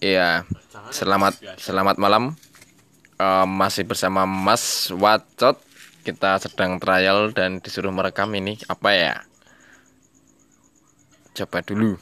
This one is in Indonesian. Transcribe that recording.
Iya, selamat selamat malam. Uh, masih bersama Mas Wacot. Kita sedang trial dan disuruh merekam ini apa ya? Coba dulu.